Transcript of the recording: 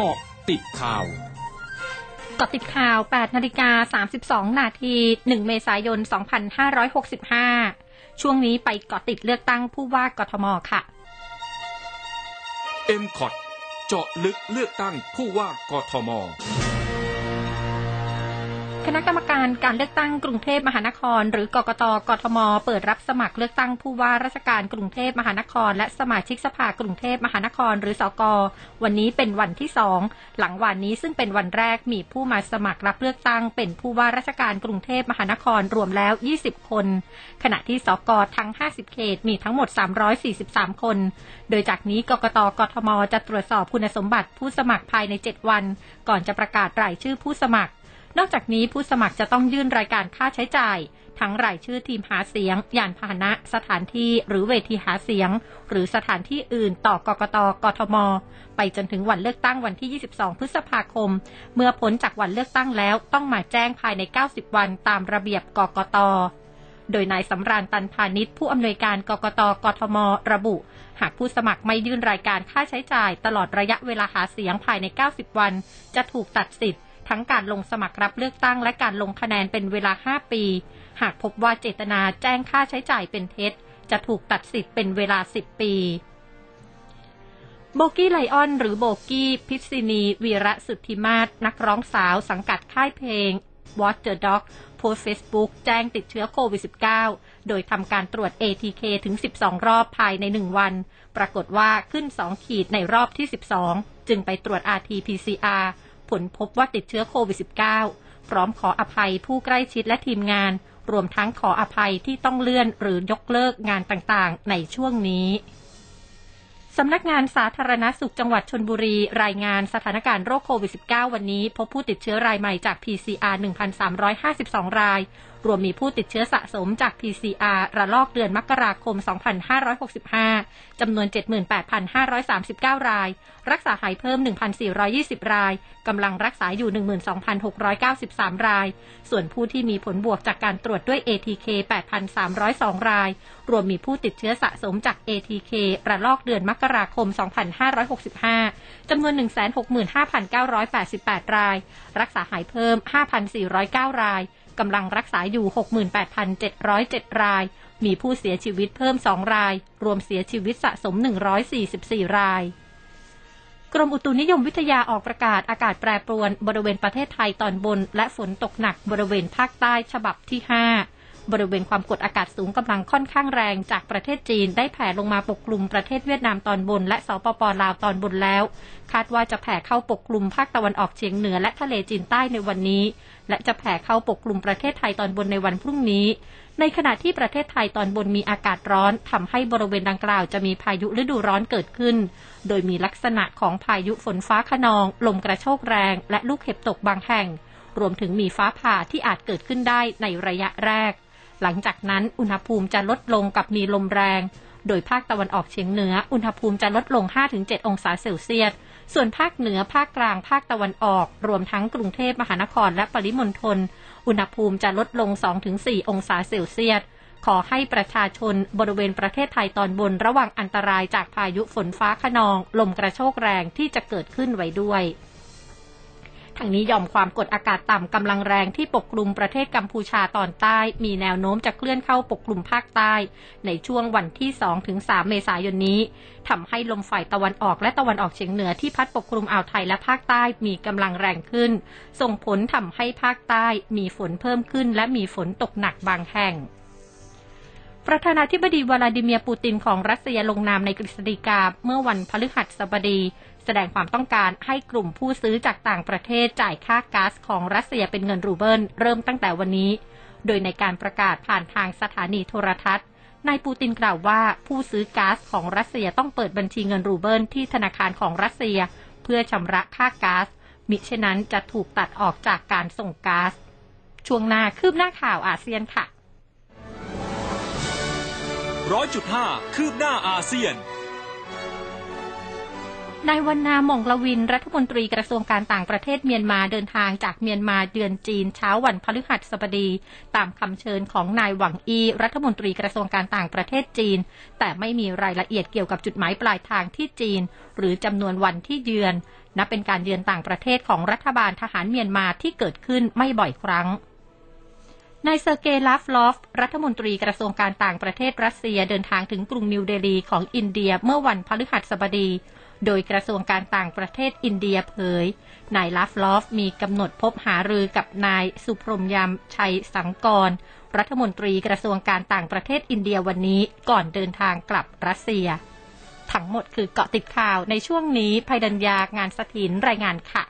เกาะติดข่าวกาะติดข่าว 8นาฬิกา32 นาที 1 เมษายน 2565 ช่วงนี้ไปเกาะติดเลือกตั้งผู้ว่ากทมค่ะ เอ็มคอดเจาะลึกเลือกตั้งผู้ว่ากทม คณะกรรมการการเลือกตั้งกรุงเทพมหานคร หรือกกตกทม เปิดรับสมัครเลือกตั้งผู้ว่าราชการกรุงเทพมหานคร และสมาชิกสภากรุงเทพมหานคร หรือสกวันนี้เป็นวันที่สองหลังวันนี้ซึ่งเป็นวันแรกมีผู้มาสมัครรับเลือกตั้ง เป็นผู้ว่าราชการกรุงเทพมหานครรวมแล้ว 20 คน ขณะที่สกทั้ง 50 เขตมีทั้งหมด 343 คน โดยจากนี้กกตกทม จะตรวจสอบคุณสมบัติผู้สมัครภายใน 7 วัน ก่อนจะประกาศรายชื่อผู้สมัคร นอกจากนี้ผู้สมัครจะต้องยื่นรายการค่าใช้จ่าย ทั้งรายชื่อทีมหาเสียง ยานพาหนะ สถานที่หรือเวทีหาเสียง หรือสถานที่อื่นต่อกกตกทม ไปจนถึงวันเลือกตั้งวันที่ 22 พฤษภาคม เมื่อพ้นจากวันเลือกตั้งแล้วต้องมาแจ้งภายใน 90 วันตามระเบียบกกตโดยนายสำราญตันพาณิชย์ผู้อำนวยการกกตกทม ระบุ หากผู้สมัครไม่ยื่นรายการค่าใช้จ่าย ตลอดระยะเวลาหาเสียงภายใน 90 วัน จะถูกตัดสิทธิ์ ทั้งการลงสมัครรับเลือกตั้งและการลงคะแนนเป็นเวลา 5 ปี หากพบว่าเจตนาแจ้งค่าใช้จ่ายเป็นเท็จ จะถูกตัดสิทธิ์เป็นเวลา 10 ปีโบกี้ไลออน หรือโบกี้พิษณี วีระสุทธิมาศนักร้องสาวสังกัดค่ายเพลง What the Dog โพสเฟซบุ๊กแจ้งติดเชื้อโควิด -19 โดยทำการตรวจ ATK ถึง 12 รอบภายใน 1 วัน ปรากฏว่าขึ้น 2 ขีดในรอบที่ 12 จึงไปตรวจ RT-PCR ผลพบว่าติดเชื้อโควิด -19 พร้อมขออภัยผู้ใกล้ชิดและทีมงาน รวมทั้งขออภัยที่ต้องเลื่อนหรือยกเลิกงานต่างๆ ในช่วงนี้สำนักงานสาธารณสุขจังหวัดชนบุรี รายงานสถานการณ์โรคโควิด -19 วันนี้ พบผู้ติดเชื้อรายใหม่จาก PCR 1,352 รายรวมมีผู้ติดเชื้อสะสมจาก PCR ระลอกเดือนมกราคม 2565 จำนวน 78,539 ราย รักษาหายเพิ่ม 1,420 ราย กำลังรักษาอยู่ 12,693 ราย ส่วนผู้ที่มีผลบวกจากการตรวจด้วย ATK 8,302 ราย รวมมีผู้ติดเชื้อสะสมจาก ATK ระลอกเดือนมกราคม 2565 จำนวน 165,988 ราย รักษาหายเพิ่ม 5,409 ราย กำลังรักษาอยู่ 68,707 ราย มีผู้เสียชีวิตเพิ่ม 2 ราย รวมเสียชีวิตสะสม 144 ราย กรมอุตุนิยมวิทยาออกประกาศอากาศแปรปรวน บริเวณประเทศไทยตอนบน และฝนตกหนักบริเวณภาคใต้ฉบับที่ 5 บริเวณความกดอากาศสูงกำลังค่อนข้างแรงจากประเทศจีนได้แผ่ลงมาปกคลุมประเทศเวียดนามตอนบน และสปปลาวตอนบนแล้ว คาดว่าจะแผ่เข้าปกคลุมภาคตะวันออกเฉียงเหนือและทะเลจีนใต้ในวันนี้ และจะแผ่เข้าปกคลุมประเทศไทยตอนบนในวันพรุ่งนี้ ในขณะที่ประเทศไทยตอนบนมีอากาศร้อนทำให้บริเวณดังกล่าวจะมีพายุฤดูร้อนเกิดขึ้น โดยมีลักษณะของพายุฝนฟ้าขนอง ลมกระโชกแรง และลูกเห็บตกบางแห่งรวมถึงมีฟ้าผ่าที่อาจเกิดขึ้นได้ในระยะแรก หลังจากนั้นอุณหภูมิจะลดลงกับมีลมแรง โดยภาคตะวันออกเฉียงเหนือ อุณหภูมิจะลดลง 5-7 องศาเซลเซียส ส่วนภาคเหนือ ภาคกลาง ภาคตะวันออก รวมทั้งกรุงเทพมหานครและปริมณฑล อุณหภูมิจะลดลง 2-4 องศาเซลเซียส ขอให้ประชาชนบริเวณประเทศไทยตอนบนระวังอันตรายจากพายุฝนฟ้าขนอง ลมกระโชกแรงที่จะเกิดขึ้นไว้ด้วย ทางนี้ยอมความกดอากาศต่ำกำลังแรงที่ปกคลุมประเทศกัมพูชาตอนใต้ มีแนวโน้มจะเคลื่อนเข้าปกคลุมภาคใต้ ในช่วงวันที่ 2-3 เมษายนนี้ทำให้ลมฝ่ายตะวันออกและตะวันออกเฉียงเหนือที่พัดปกคลุมอ่าวไทยและภาคใต้มีกำลังแรงขึ้น ส่งผลทำให้ภาคใต้มีฝนเพิ่มขึ้น และมีฝนตกหนักบางแห่ง ประธานาธิบดีวลาดิเมียร์ปูตินของรัสเซียลงนามในกฤษฎีกาเมื่อวันพฤหัสบดีแสดงความต้องการให้กลุ่มผู้ซื้อจากต่างประเทศจ่ายค่าก๊าซของรัสเซียเป็นเงินรูเบิลเริ่มตั้งแต่วันนี้ โดยในการประกาศผ่านทางสถานีโทรทัศน์นายปูตินกล่าวว่าผู้ซื้อก๊าซของรัสเซียต้องเปิดบัญชีเงินรูเบิลที่ธนาคารของรัสเซีย เพื่อชำระค่าก๊าซมิฉะนั้นจะถูกตัดออกจากการส่งก๊าซช่วงหน้าคืบหน้าข่าวอาเซียนค่ะ ร้อยจุดห้าคืบหน้าอาเซียนนายวันนาหม่องละวินรัฐมนตรีกระทรวงการต่างประเทศเมียนมาเดินทางจากเมียนมาเดือนจีนเช้าวันพฤหัสบดี ตามคำเชิญของนายหวังอี รัฐมนตรีกระทรวงการต่างประเทศจีน แต่ไม่มีรายละเอียดเกี่ยวกับจุดหมายปลายทางที่จีน หรือจำนวนวันที่เยือนนับเป็นการเยือนต่างประเทศของรัฐบาลทหารเมียนมาที่เกิดขึ้นไม่บ่อยครั้ง นายเซอร์เกย์ลาฟลอฟ รัฐมนตรีกระทรวงการต่างประเทศรัสเซียเดินทางถึงกรุงนิวเดลีของอินเดียเมื่อวันพฤหัสบดี โดยกระทรวงการต่างประเทศอินเดียเผย นายลาฟลอฟมีกำหนดพบหารือกับนายสุพรมยามชัยสังกร รัฐมนตรีกระทรวงการต่างประเทศอินเดียวันนี้ก่อนเดินทางกลับรัสเซีย ทั้งหมดคือเกาะติดข่าวในช่วงนี้ภัยดัญญางานสถินรายงานค่ะ